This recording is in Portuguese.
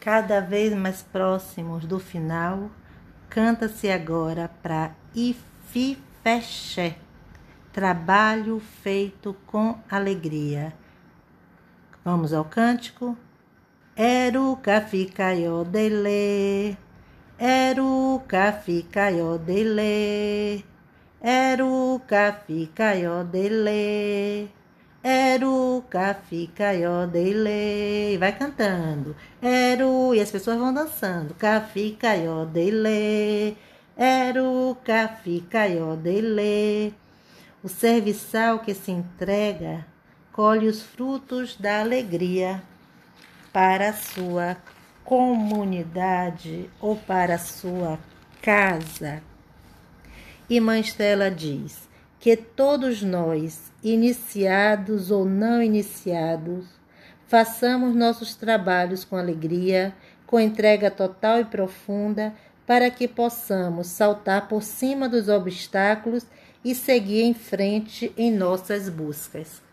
cada vez mais próximos do final, canta-se agora para Ififexé, trabalho feito com alegria. Vamos ao cântico? Eruca ficaió dele, eruca ficaió dele, eruca ficaió dele. Eru, cafi, caió, dele. Vai cantando. Eru, e as pessoas vão dançando. Cafi, caió, dele. Eru, cafi, caió, dele. O serviçal que se entrega colhe os frutos da alegria para a sua comunidade ou para a sua casa. E Mãe Estela diz que todos nós, iniciados ou não iniciados, façamos nossos trabalhos com alegria, com entrega total e profunda, para que possamos saltar por cima dos obstáculos e seguir em frente em nossas buscas.